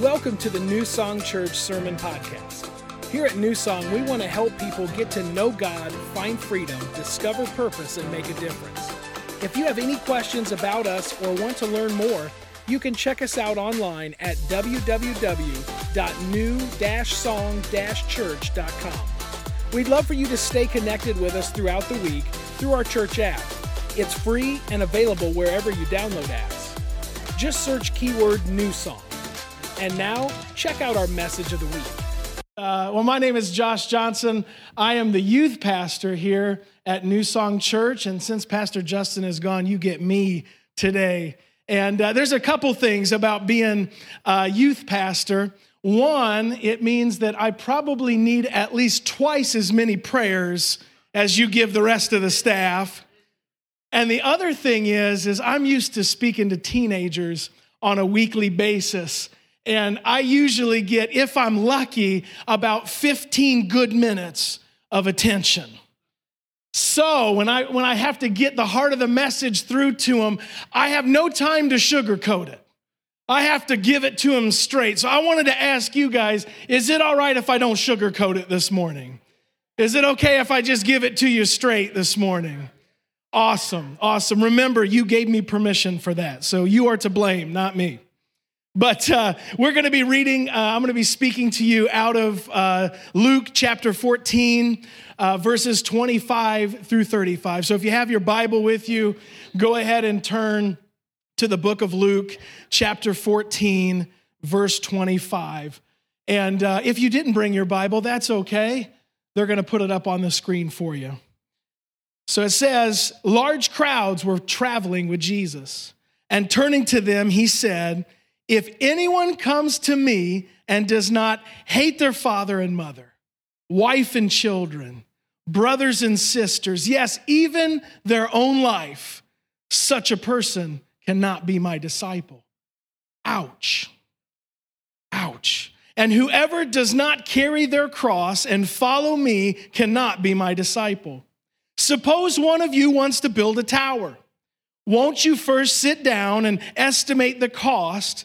Welcome to the New Song Church Sermon Podcast. Here at New Song, we want to help people get to know God, find freedom, discover purpose, and make a difference. If you have any questions about us or want to learn more, you can check us out online at www.new-song-church.com. We'd love for you to stay connected with us throughout the week through our church app. It's free and available wherever you download apps. Just search keyword New Song. And now, check out our message of the week. Uh, well, my name is Josh Johnson. I am the youth pastor here at New Song Church. And since Pastor Justin is gone, you get me today. And uh, there's a couple things about being a youth pastor. One, it means that I probably need at least twice as many prayers as you give the rest of the staff. And the other thing is, is I'm used to speaking to teenagers on a weekly basis. And I usually get, if I'm lucky, about 15 good minutes of attention. So when I when I have to get the heart of the message through to them, I have no time to sugarcoat it. I have to give it to them straight. So I wanted to ask you guys, is it all right if I don't sugarcoat it this morning? Is it okay if I just give it to you straight this morning? Awesome. Awesome. Remember, you gave me permission for that. So you are to blame, not me. But uh, we're going to be reading, uh, I'm going to be speaking to you out of uh, Luke chapter 14, uh, verses 25 through 35. So if you have your Bible with you, go ahead and turn to the book of Luke, chapter 14, verse 25. And uh, if you didn't bring your Bible, that's okay. They're going to put it up on the screen for you. So it says, large crowds were traveling with Jesus. And turning to them, he said, if anyone comes to me and does not hate their father and mother, wife and children, brothers and sisters, yes, even their own life, such a person cannot be my disciple. Ouch. Ouch. And whoever does not carry their cross and follow me cannot be my disciple. Suppose one of you wants to build a tower. Won't you first sit down and estimate the cost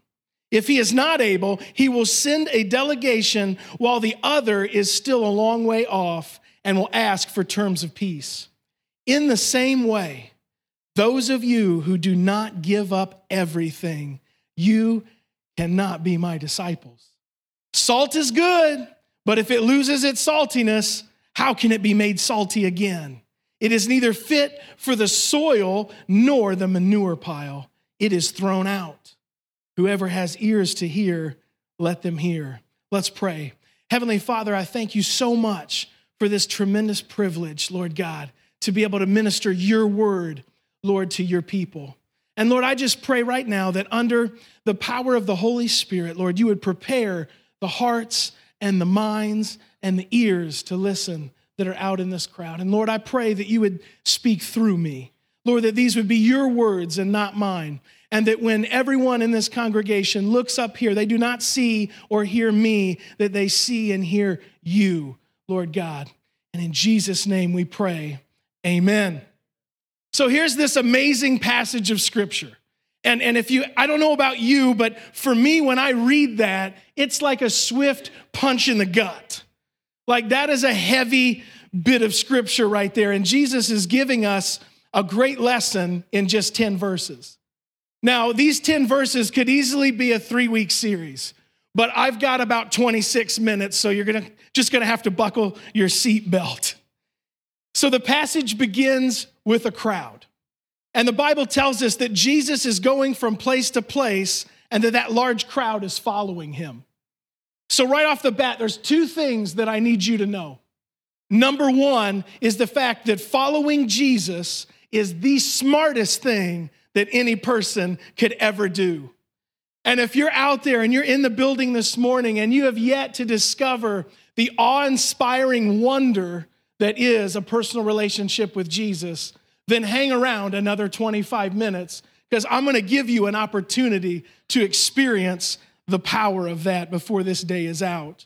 If he is not able, he will send a delegation while the other is still a long way off and will ask for terms of peace. In the same way, those of you who do not give up everything, you cannot be my disciples. Salt is good, but if it loses its saltiness, how can it be made salty again? It is neither fit for the soil nor the manure pile, it is thrown out. Whoever has ears to hear, let them hear. Let's pray. Heavenly Father, I thank you so much for this tremendous privilege, Lord God, to be able to minister your word, Lord, to your people. And Lord, I just pray right now that under the power of the Holy Spirit, Lord, you would prepare the hearts and the minds and the ears to listen that are out in this crowd. And Lord, I pray that you would speak through me. Lord, that these would be your words and not mine and that when everyone in this congregation looks up here, they do not see or hear me, that they see and hear you, Lord God. And in Jesus' name we pray, amen. So here's this amazing passage of scripture. And, and if you, I don't know about you, but for me, when I read that, it's like a swift punch in the gut. Like that is a heavy bit of scripture right there. And Jesus is giving us a great lesson in just 10 verses. Now, these 10 verses could easily be a three week series, but I've got about 26 minutes, so you're gonna, just gonna have to buckle your seatbelt. So the passage begins with a crowd. And the Bible tells us that Jesus is going from place to place and that that large crowd is following him. So, right off the bat, there's two things that I need you to know. Number one is the fact that following Jesus is the smartest thing that any person could ever do. And if you're out there and you're in the building this morning and you have yet to discover the awe inspiring wonder that is a personal relationship with Jesus, then hang around another 25 minutes because I'm going to give you an opportunity to experience the power of that before this day is out.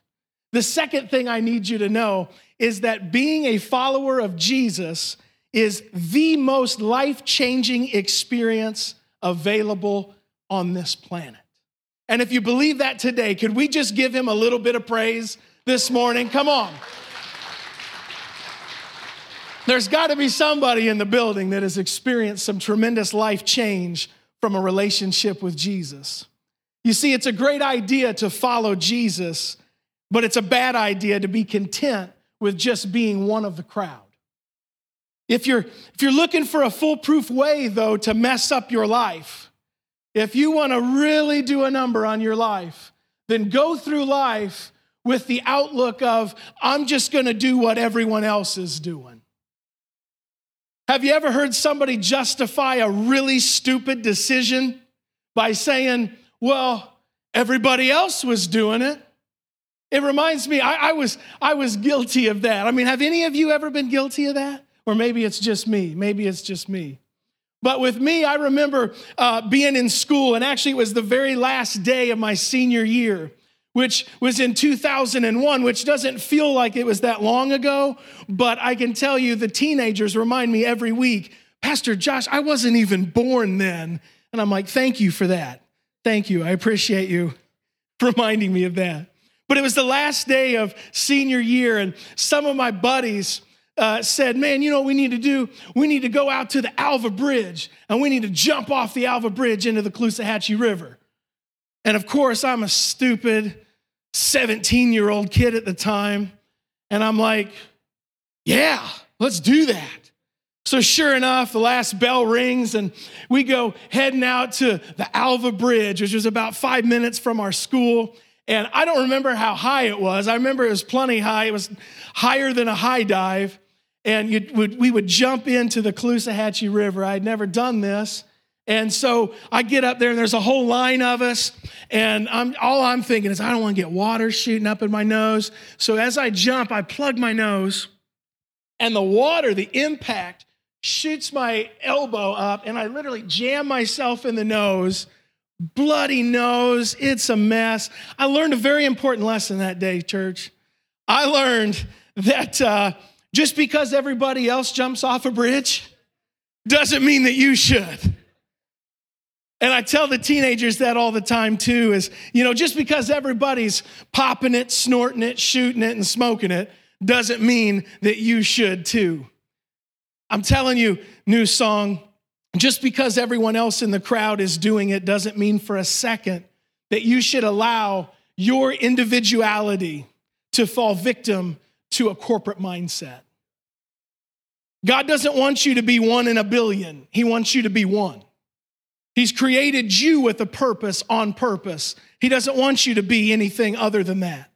The second thing I need you to know is that being a follower of Jesus is the most life changing experience available on this planet. And if you believe that today, could we just give him a little bit of praise this morning? Come on. There's got to be somebody in the building that has experienced some tremendous life change from a relationship with Jesus. You see, it's a great idea to follow Jesus, but it's a bad idea to be content with just being one of the crowd. If you're, if you're looking for a foolproof way, though, to mess up your life, if you want to really do a number on your life, then go through life with the outlook of, I'm just going to do what everyone else is doing. Have you ever heard somebody justify a really stupid decision by saying, well, everybody else was doing it? It reminds me, I, I, was, I was guilty of that. I mean, have any of you ever been guilty of that? Or maybe it's just me. Maybe it's just me. But with me, I remember uh, being in school, and actually, it was the very last day of my senior year which was in 2001, which doesn't feel like it was that long ago, but I can tell you the teenagers remind me every week, Pastor Josh, I wasn't even born then. And I'm like, thank you for that. Thank you. I appreciate you reminding me of that. But it was the last day of senior year, and some of my buddies uh, said, Man, you know what we need to do? We need to go out to the Alva Bridge and we need to jump off the Alva Bridge into the Caloosahatchee River. And of course, I'm a stupid, 17 year old kid at the time. And I'm like, yeah, let's do that. So, sure enough, the last bell rings and we go heading out to the Alva Bridge, which was about five minutes from our school. And I don't remember how high it was. I remember it was plenty high. It was higher than a high dive. And would, we would jump into the Caloosahatchee River. I'd never done this. And so I get up there and there's a whole line of us. And I'm, all I'm thinking is, I don't want to get water shooting up in my nose. So as I jump, I plug my nose and the water, the impact, shoots my elbow up and I literally jam myself in the nose. Bloody nose. It's a mess. I learned a very important lesson that day, church. I learned that uh, just because everybody else jumps off a bridge doesn't mean that you should. And I tell the teenagers that all the time too is, you know, just because everybody's popping it, snorting it, shooting it, and smoking it doesn't mean that you should too. I'm telling you, new song, just because everyone else in the crowd is doing it doesn't mean for a second that you should allow your individuality to fall victim to a corporate mindset. God doesn't want you to be one in a billion, He wants you to be one. He's created you with a purpose on purpose. He doesn't want you to be anything other than that.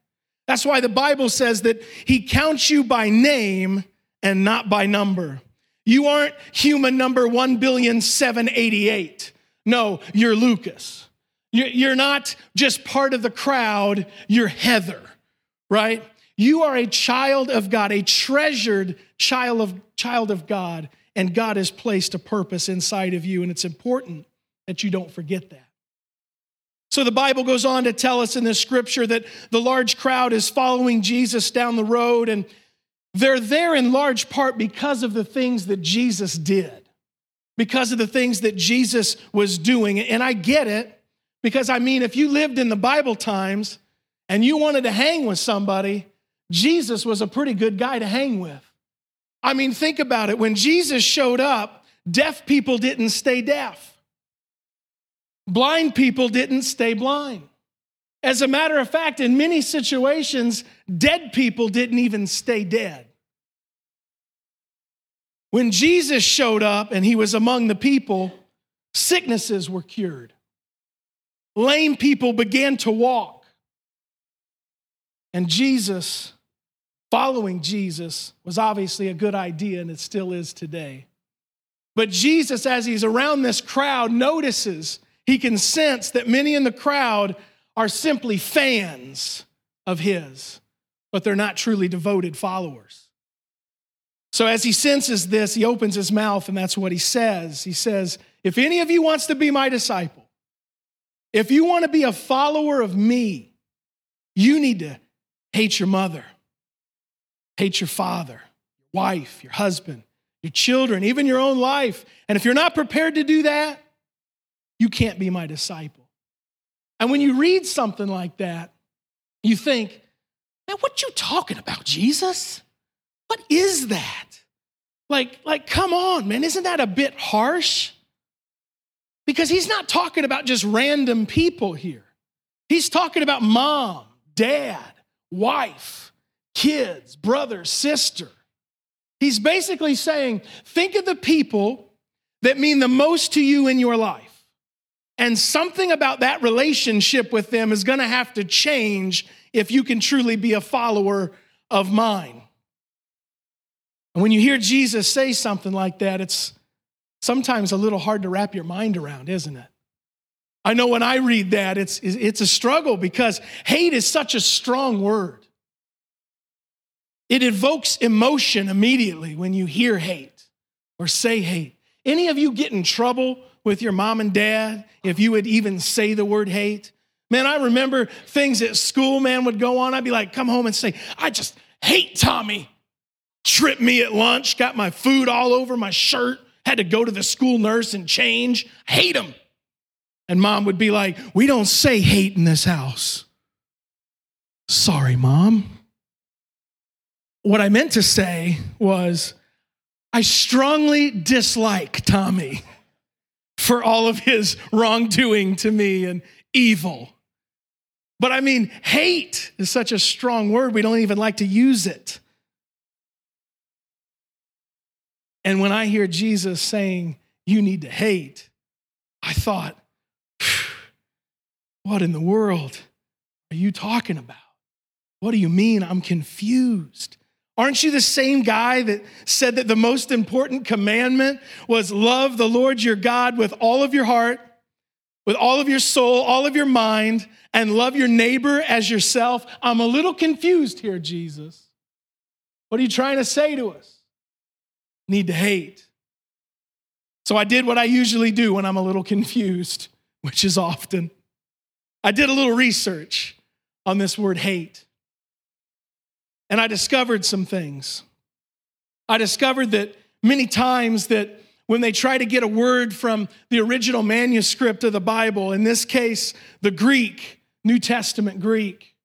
That's why the Bible says that He counts you by name and not by number. You aren't human number 1,788. No, you're Lucas. You're not just part of the crowd, you're Heather, right? You are a child of God, a treasured child of, child of God, and God has placed a purpose inside of you, and it's important that you don't forget that. So the Bible goes on to tell us in this scripture that the large crowd is following Jesus down the road, and they're there in large part because of the things that Jesus did, because of the things that Jesus was doing. And I get it, because I mean, if you lived in the Bible times and you wanted to hang with somebody, Jesus was a pretty good guy to hang with. I mean, think about it. When Jesus showed up, deaf people didn't stay deaf. Blind people didn't stay blind. As a matter of fact, in many situations, dead people didn't even stay dead. When Jesus showed up and he was among the people, sicknesses were cured. Lame people began to walk. And Jesus, following Jesus, was obviously a good idea, and it still is today. But Jesus, as he's around this crowd, notices he can sense that many in the crowd are simply fans of his, but they're not truly devoted followers. So as he senses this, he opens his mouth and that's what he says. He says, If any of you wants to be my disciple, if you want to be a follower of me, you need to hate your mother, hate your father, your wife, your husband, your children, even your own life. And if you're not prepared to do that, you can't be my disciple. And when you read something like that, you think, man, what you talking about, Jesus? What is that? Like, like, come on, man, isn't that a bit harsh? Because he's not talking about just random people here. He's talking about mom, dad, wife, kids, brother, sister. He's basically saying, think of the people that mean the most to you in your life. And something about that relationship with them is going to have to change if you can truly be a follower of mine. And when you hear Jesus say something like that, it's sometimes a little hard to wrap your mind around, isn't it? I know when I read that, it's, it's a struggle because hate is such a strong word. It evokes emotion immediately when you hear hate or say hate. Any of you get in trouble with your mom and dad if you would even say the word hate. Man, I remember things at school, man, would go on. I'd be like, come home and say, I just hate Tommy. Trip me at lunch, got my food all over my shirt, had to go to the school nurse and change. Hate him. And mom would be like, We don't say hate in this house. Sorry, mom. What I meant to say was, I strongly dislike Tommy for all of his wrongdoing to me and evil. But I mean, hate is such a strong word, we don't even like to use it. And when I hear Jesus saying, You need to hate, I thought, What in the world are you talking about? What do you mean? I'm confused. Aren't you the same guy that said that the most important commandment was love the Lord your God with all of your heart, with all of your soul, all of your mind, and love your neighbor as yourself? I'm a little confused here, Jesus. What are you trying to say to us? Need to hate. So I did what I usually do when I'm a little confused, which is often. I did a little research on this word hate. And I discovered some things. I discovered that many times that when they try to get a word from the original manuscript of the Bible, in this case, the Greek, New Testament Greek,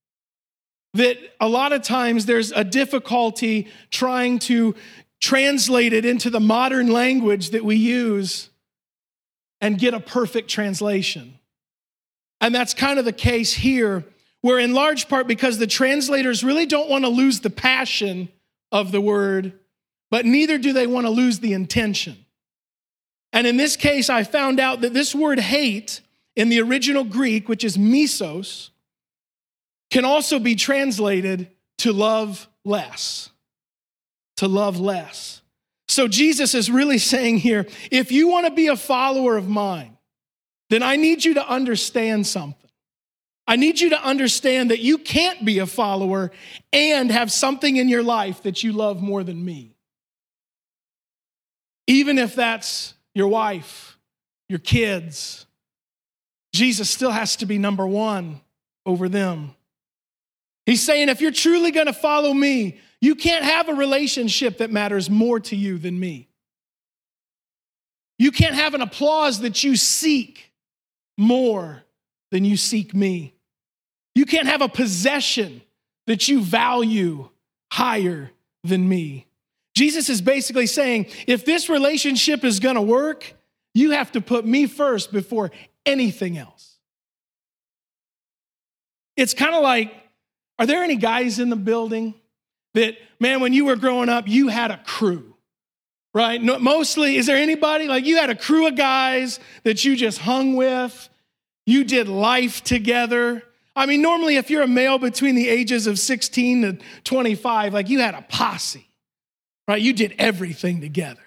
that a lot of times there's a difficulty trying to translate it into the modern language that we use and get a perfect translation. And that's kind of the case here where, in large part, because the translators really don't want to lose the passion of the word, but neither do they want to lose the intention. And in this case, I found out that this word hate in the original Greek, which is misos, can also be translated to love less. To love less. So Jesus is really saying here if you want to be a follower of mine, then I need you to understand something. I need you to understand that you can't be a follower and have something in your life that you love more than me. Even if that's your wife, your kids, Jesus still has to be number one over them. He's saying, if you're truly going to follow me, you can't have a relationship that matters more to you than me. You can't have an applause that you seek more than you seek me. You can't have a possession that you value higher than me. Jesus is basically saying if this relationship is gonna work, you have to put me first before anything else. It's kind of like are there any guys in the building that, man, when you were growing up, you had a crew? Right? mostly, is there anybody like you had a crew of guys that you just hung with? You did life together. I mean, normally, if you're a male between the ages of 16 to 25, like you had a posse, right? You did everything together,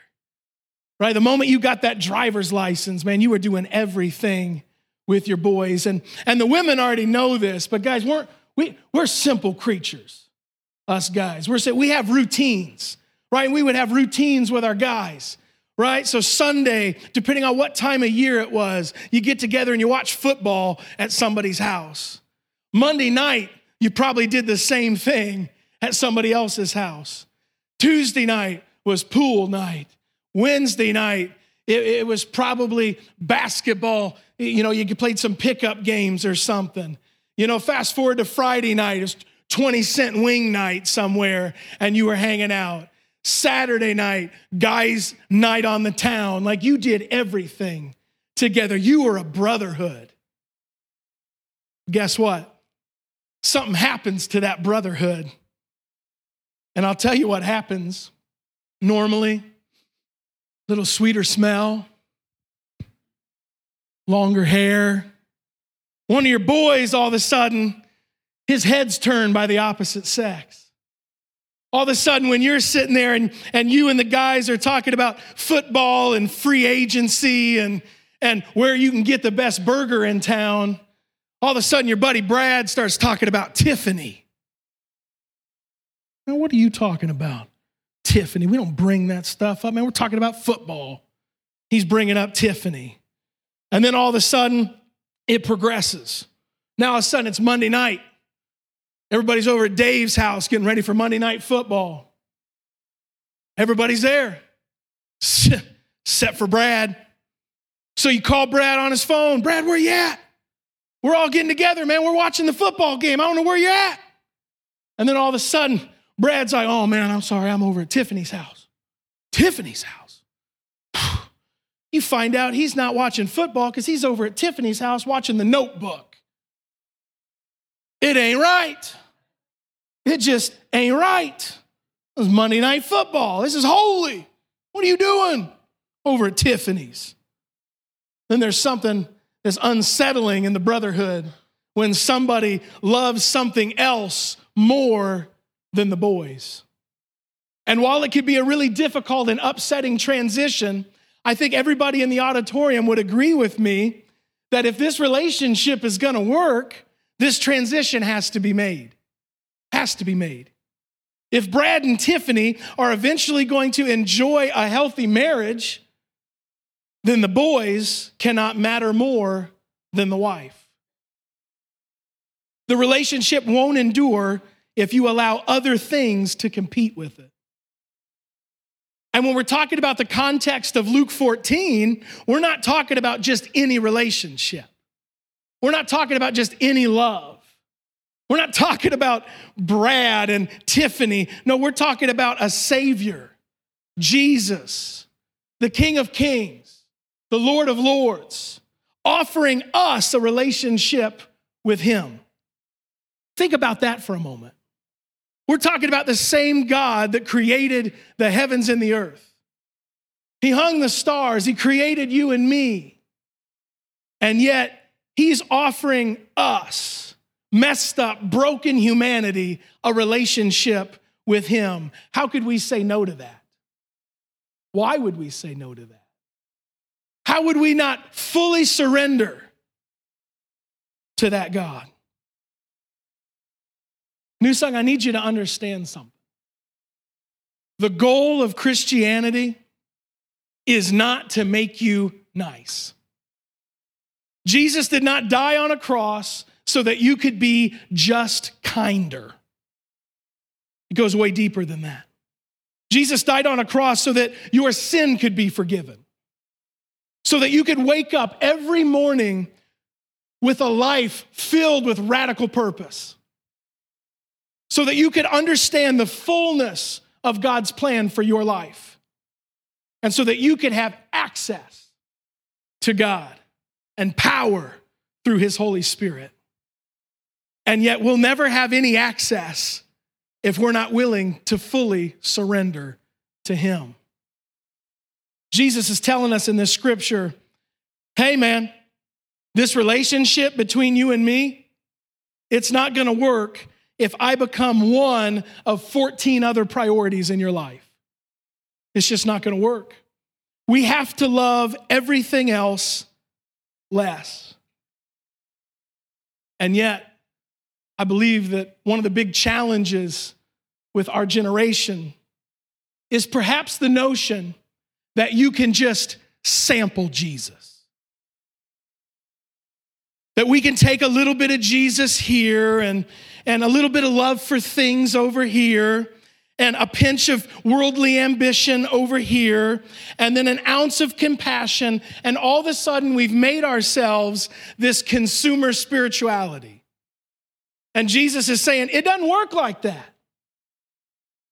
right? The moment you got that driver's license, man, you were doing everything with your boys. And, and the women already know this, but guys, we're, we, we're simple creatures, us guys. We're, we have routines, right? We would have routines with our guys right? So, Sunday, depending on what time of year it was, you get together and you watch football at somebody's house. Monday night, you probably did the same thing at somebody else's house. Tuesday night was pool night. Wednesday night, it, it was probably basketball. You know, you played some pickup games or something. You know, fast forward to Friday night, it's 20 cent wing night somewhere, and you were hanging out. Saturday night, guys' night on the town. Like you did everything together. You were a brotherhood. Guess what? Something happens to that brotherhood. And I'll tell you what happens normally little sweeter smell, longer hair. One of your boys, all of a sudden, his head's turned by the opposite sex. All of a sudden, when you're sitting there and, and you and the guys are talking about football and free agency and, and where you can get the best burger in town, all of a sudden your buddy Brad starts talking about Tiffany. Now, what are you talking about? Tiffany. We don't bring that stuff up, man. We're talking about football. He's bringing up Tiffany. And then all of a sudden, it progresses. Now, all of a sudden, it's Monday night. Everybody's over at Dave's house getting ready for Monday night football. Everybody's there, except for Brad. So you call Brad on his phone. Brad, where you at? We're all getting together, man. We're watching the football game. I don't know where you're at. And then all of a sudden, Brad's like, oh man, I'm sorry, I'm over at Tiffany's house. Tiffany's house. You find out he's not watching football because he's over at Tiffany's house watching the notebook. It ain't right. It just ain't right. It's Monday night football. This is holy. What are you doing over at Tiffany's? Then there's something that's unsettling in the brotherhood when somebody loves something else more than the boys. And while it could be a really difficult and upsetting transition, I think everybody in the auditorium would agree with me that if this relationship is gonna work, this transition has to be made. Has to be made. If Brad and Tiffany are eventually going to enjoy a healthy marriage, then the boys cannot matter more than the wife. The relationship won't endure if you allow other things to compete with it. And when we're talking about the context of Luke 14, we're not talking about just any relationship. We're not talking about just any love. We're not talking about Brad and Tiffany. No, we're talking about a Savior, Jesus, the King of Kings, the Lord of Lords, offering us a relationship with Him. Think about that for a moment. We're talking about the same God that created the heavens and the earth. He hung the stars, He created you and me. And yet, He's offering us, messed up, broken humanity, a relationship with Him. How could we say no to that? Why would we say no to that? How would we not fully surrender to that God? New Song, I need you to understand something. The goal of Christianity is not to make you nice. Jesus did not die on a cross so that you could be just kinder. It goes way deeper than that. Jesus died on a cross so that your sin could be forgiven, so that you could wake up every morning with a life filled with radical purpose so that you could understand the fullness of God's plan for your life. And so that you could have access to God and power through His Holy Spirit. And yet, we'll never have any access if we're not willing to fully surrender to Him. Jesus is telling us in this scripture hey, man, this relationship between you and me, it's not gonna work if I become one of 14 other priorities in your life. It's just not going to work. We have to love everything else less. And yet, I believe that one of the big challenges with our generation is perhaps the notion that you can just sample Jesus. That we can take a little bit of Jesus here and, and a little bit of love for things over here and a pinch of worldly ambition over here, and then an ounce of compassion, and all of a sudden we've made ourselves this consumer spirituality. And Jesus is saying, it doesn't work like that.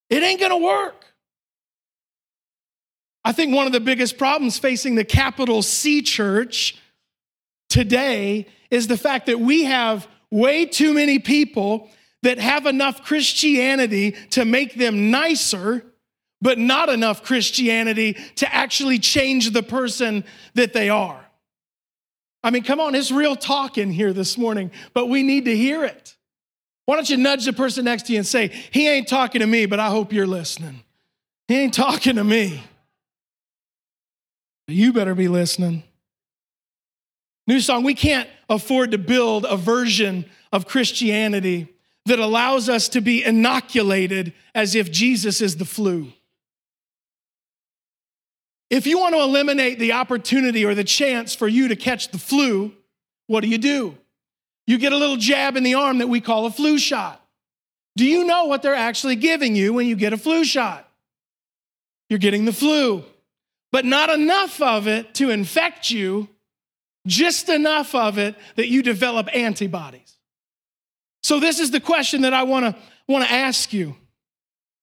It ain't gonna work. I think one of the biggest problems facing the capital C church today is the fact that we have way too many people that have enough Christianity to make them nicer, but not enough Christianity to actually change the person that they are. I mean, come on, it's real talk in here this morning, but we need to hear it. Why don't you nudge the person next to you and say, He ain't talking to me, but I hope you're listening. He ain't talking to me. You better be listening. New song, we can't afford to build a version of Christianity that allows us to be inoculated as if Jesus is the flu. If you want to eliminate the opportunity or the chance for you to catch the flu, what do you do? You get a little jab in the arm that we call a flu shot. Do you know what they're actually giving you when you get a flu shot? You're getting the flu but not enough of it to infect you, just enough of it that you develop antibodies. So, this is the question that I wanna, wanna ask you.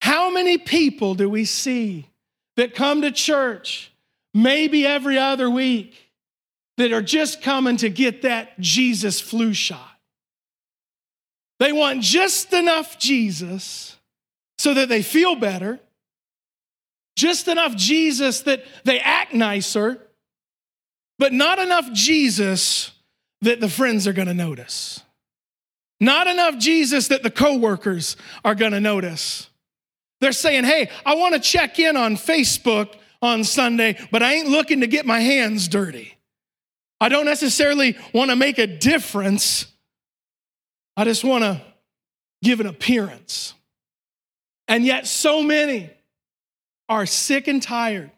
How many people do we see that come to church maybe every other week that are just coming to get that Jesus flu shot? They want just enough Jesus so that they feel better just enough Jesus that they act nicer, but not enough Jesus that the friends are gonna notice. Not enough Jesus that the coworkers are gonna notice. They're saying, hey, I wanna check in on Facebook on Sunday, but I ain't looking to get my hands dirty. I don't necessarily wanna make a difference. I just wanna give an appearance. And yet, so many are sick and tired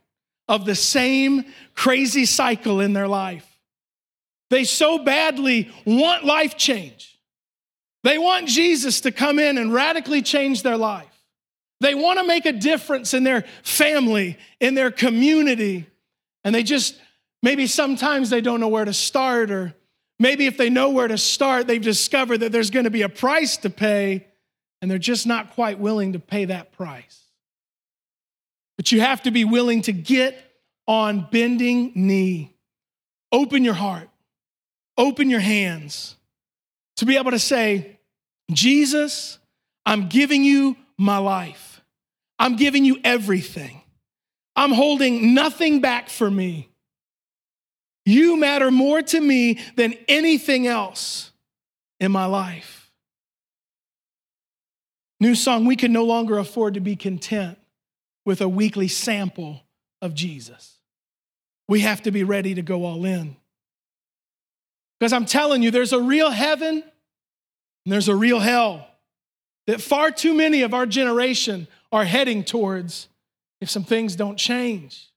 of the same crazy cycle in their life. They so badly want life change. They want Jesus to come in and radically change their life. They want to make a difference in their family, in their community, and they just maybe sometimes they don't know where to start, or maybe if they know where to start, they've discovered that there's going to be a price to pay, and they're just not quite willing to pay that price. But you have to be willing to get on bending knee. Open your heart, open your hands to be able to say, Jesus, I'm giving you my life. I'm giving you everything. I'm holding nothing back for me. You matter more to me than anything else in my life. New song, we can no longer afford to be content with a weekly sample of Jesus. We have to be ready to go all in. Because I'm telling you, there's a real heaven and there's a real hell that far too many of our generation are heading towards if some things don't change.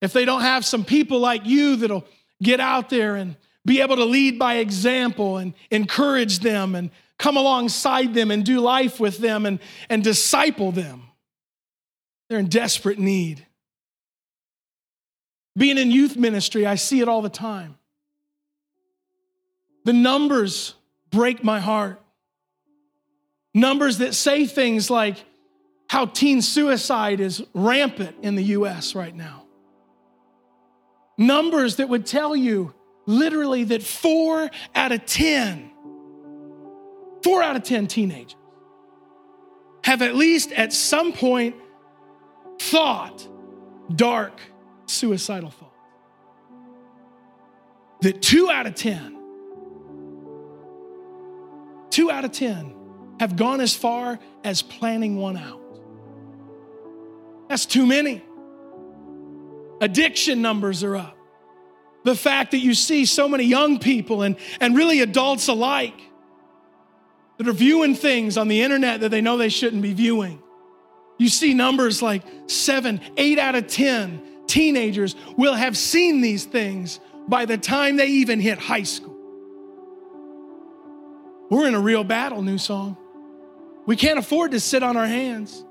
If they don't have some people like you that'll get out there and be able to lead by example and encourage them and come alongside them and do life with them and, and disciple them. They're in desperate need. Being in youth ministry, I see it all the time. The numbers break my heart. Numbers that say things like how teen suicide is rampant in the US right now. Numbers that would tell you literally that four out of 10, four out of 10 teenagers have at least at some point thought dark, suicidal thoughts. That two out of 10, two out of 10 have gone as far as planning one out. That's too many. Addiction numbers are up. the fact that you see so many young people and, and really adults alike that are viewing things on the internet that they know they shouldn't be viewing. You see numbers like seven, eight out of 10 teenagers will have seen these things by the time they even hit high school. We're in a real battle, new song. We can't afford to sit on our hands.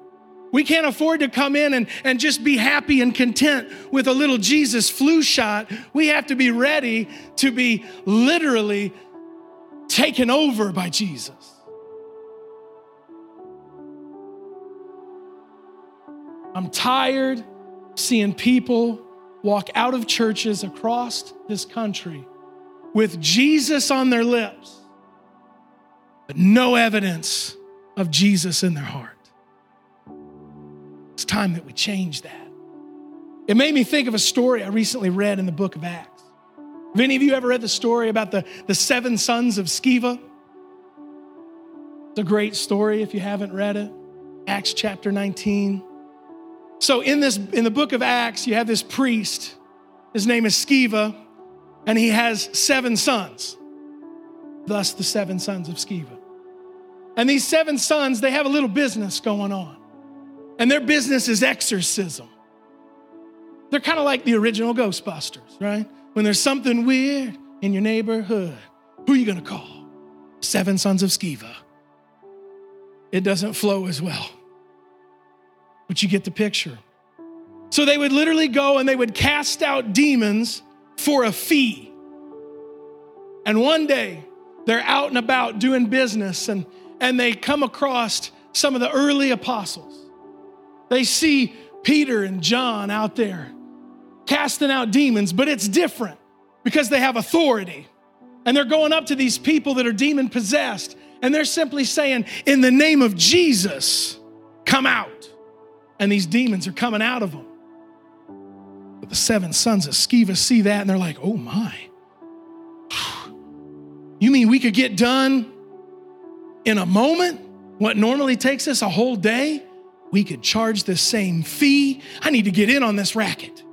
We can't afford to come in and, and just be happy and content with a little Jesus flu shot. We have to be ready to be literally taken over by Jesus. I'm tired seeing people walk out of churches across this country with Jesus on their lips, but no evidence of Jesus in their heart. It's time that we change that. It made me think of a story I recently read in the book of Acts. Have any of you ever read the story about the, the seven sons of Sceva? It's a great story if you haven't read it. Acts chapter 19. So in this in the book of Acts, you have this priest. His name is Sceva, and he has seven sons. Thus the seven sons of Sceva. And these seven sons, they have a little business going on and their business is exorcism. They're kind of like the original Ghostbusters, right? When there's something weird in your neighborhood, who are you gonna call? Seven Sons of Sceva. It doesn't flow as well, but you get the picture. So they would literally go and they would cast out demons for a fee. And one day they're out and about doing business and, and they come across some of the early apostles. They see Peter and John out there casting out demons, but it's different because they have authority. And they're going up to these people that are demon possessed, and they're simply saying, In the name of Jesus, come out. And these demons are coming out of them. But the seven sons of Sceva see that, and they're like, Oh my. You mean we could get done in a moment? What normally takes us a whole day? we could charge the same fee. I need to get in on this racket.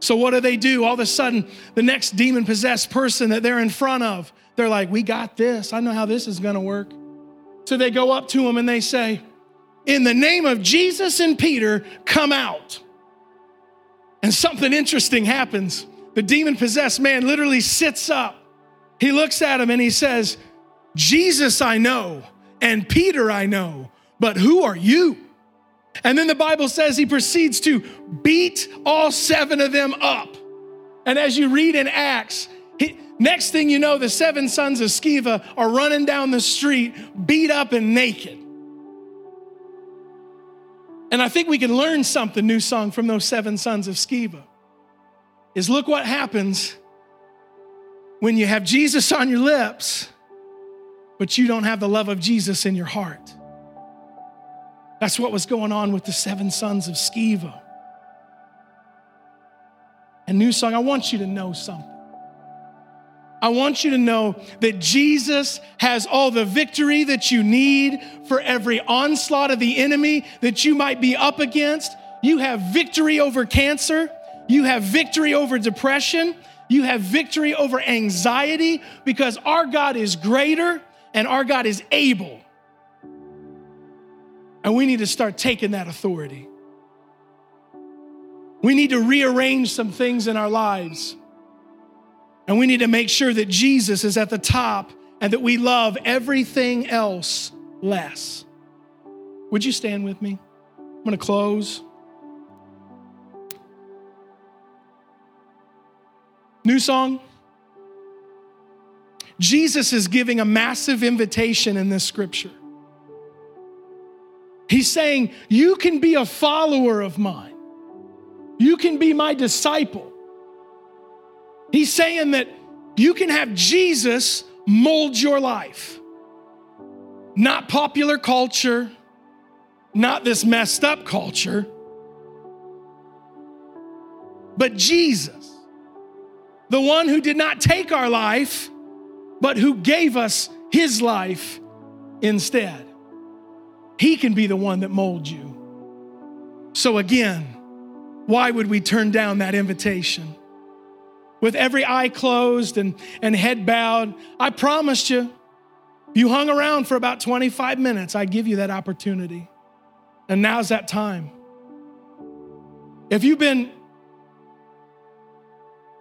So, what do they do? All of a sudden, the next demon possessed person that they're in front of, they're like, We got this. I know how this is going to work. So, they go up to him and they say, In the name of Jesus and Peter, come out. And something interesting happens. The demon possessed man literally sits up. He looks at him and he says, Jesus I know, and Peter I know, but who are you? And then the Bible says he proceeds to beat all seven of them up. And as you read in Acts, he, next thing you know, the seven sons of Sceva are running down the street, beat up and naked. And I think we can learn something, new song, from those seven sons of Sceva. Is look what happens when you have Jesus on your lips, but you don't have the love of Jesus in your heart. That's what was going on with the seven sons of Sceva. And New Song, I want you to know something. I want you to know that Jesus has all the victory that you need for every onslaught of the enemy that you might be up against. You have victory over cancer. You have victory over depression. You have victory over anxiety because our God is greater and our God is able. And we need to start taking that authority. We need to rearrange some things in our lives. And we need to make sure that Jesus is at the top and that we love everything else less. Would you stand with me? I'm going to close. New song. Jesus is giving a massive invitation in this scripture. He's saying, You can be a follower of mine, you can be my disciple. He's saying that you can have Jesus mold your life, not popular culture, not this messed up culture, but Jesus, the one who did not take our life, but who gave us his life instead. He can be the one that molds you. So, again, why would we turn down that invitation? With every eye closed and, and head bowed, I promised you, you hung around for about 25 minutes, I'd give you that opportunity. And now's that time. If you've been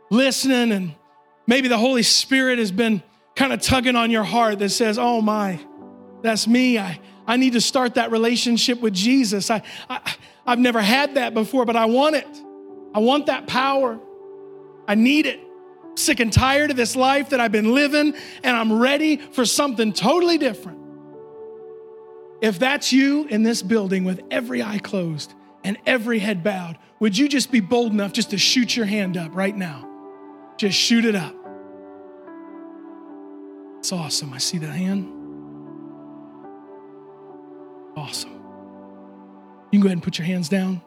listening and maybe the Holy Spirit has been kind of tugging on your heart that says, oh my, that's me. I, I need to start that relationship with Jesus. I, I, I've never had that before, but I want it. I want that power. I need it. Sick and tired of this life that I've been living, and I'm ready for something totally different. If that's you in this building with every eye closed and every head bowed, would you just be bold enough just to shoot your hand up right now? Just shoot it up. It's awesome. I see that hand. Awesome. You can go ahead and put your hands down.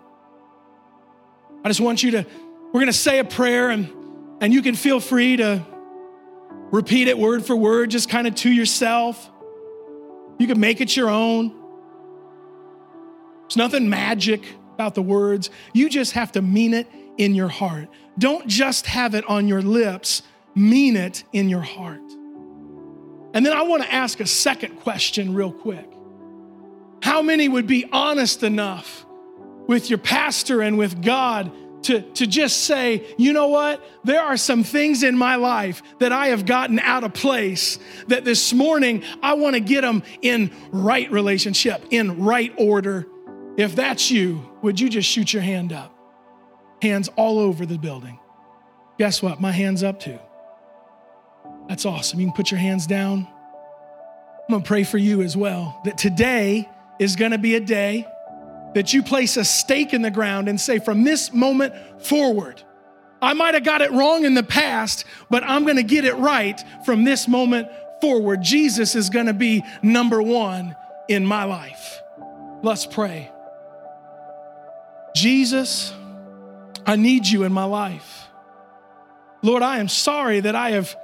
I just want you to, we're going to say a prayer and, and you can feel free to repeat it word for word, just kind of to yourself. You can make it your own. There's nothing magic about the words. You just have to mean it in your heart. Don't just have it on your lips, mean it in your heart. And then I want to ask a second question, real quick. How many would be honest enough with your pastor and with God to, to just say, you know what? There are some things in my life that I have gotten out of place that this morning I want to get them in right relationship, in right order. If that's you, would you just shoot your hand up? Hands all over the building. Guess what? My hand's up too. That's awesome. You can put your hands down. I'm going to pray for you as well that today is going to be a day that you place a stake in the ground and say, from this moment forward, I might have got it wrong in the past, but I'm going to get it right from this moment forward. Jesus is going to be number one in my life. Let's pray. Jesus, I need you in my life. Lord, I am sorry that I have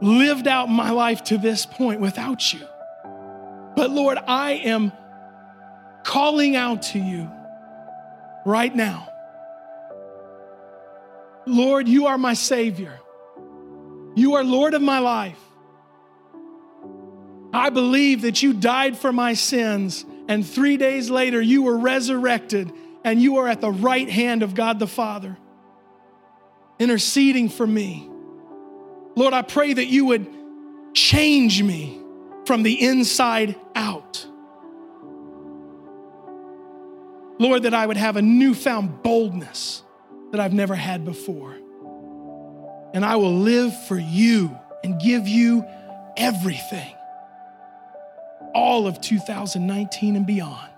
lived out my life to this point without you. But Lord, I am calling out to you right now. Lord, you are my Savior. You are Lord of my life. I believe that you died for my sins, and three days later you were resurrected, and you are at the right hand of God the Father, interceding for me. Lord, I pray that you would change me from the inside out. Lord, that I would have a newfound boldness that I've never had before. And I will live for you and give you everything, all of 2019 and beyond.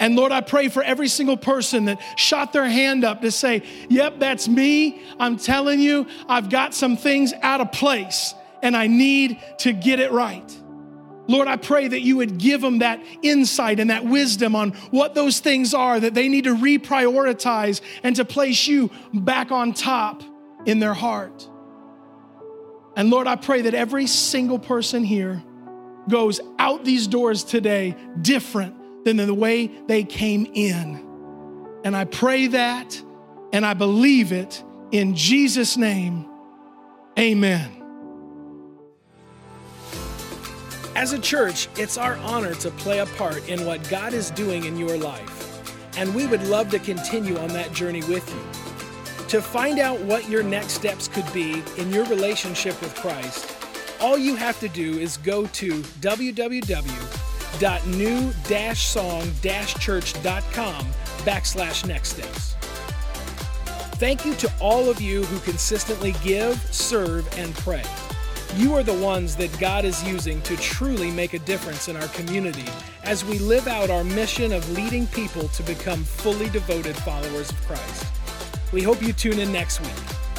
And Lord, I pray for every single person that shot their hand up to say, Yep, that's me. I'm telling you, I've got some things out of place and I need to get it right. Lord, I pray that you would give them that insight and that wisdom on what those things are that they need to reprioritize and to place you back on top in their heart. And Lord, I pray that every single person here goes out these doors today different than the way they came in. And I pray that and I believe it in Jesus' name. Amen. As a church, it's our honor to play a part in what God is doing in your life. And we would love to continue on that journey with you. To find out what your next steps could be in your relationship with Christ, all you have to do is go to www.new-song-church.com backslash next steps. Thank you to all of you who consistently give, serve, and pray. You are the ones that God is using to truly make a difference in our community as we live out our mission of leading people to become fully devoted followers of Christ. We hope you tune in next week.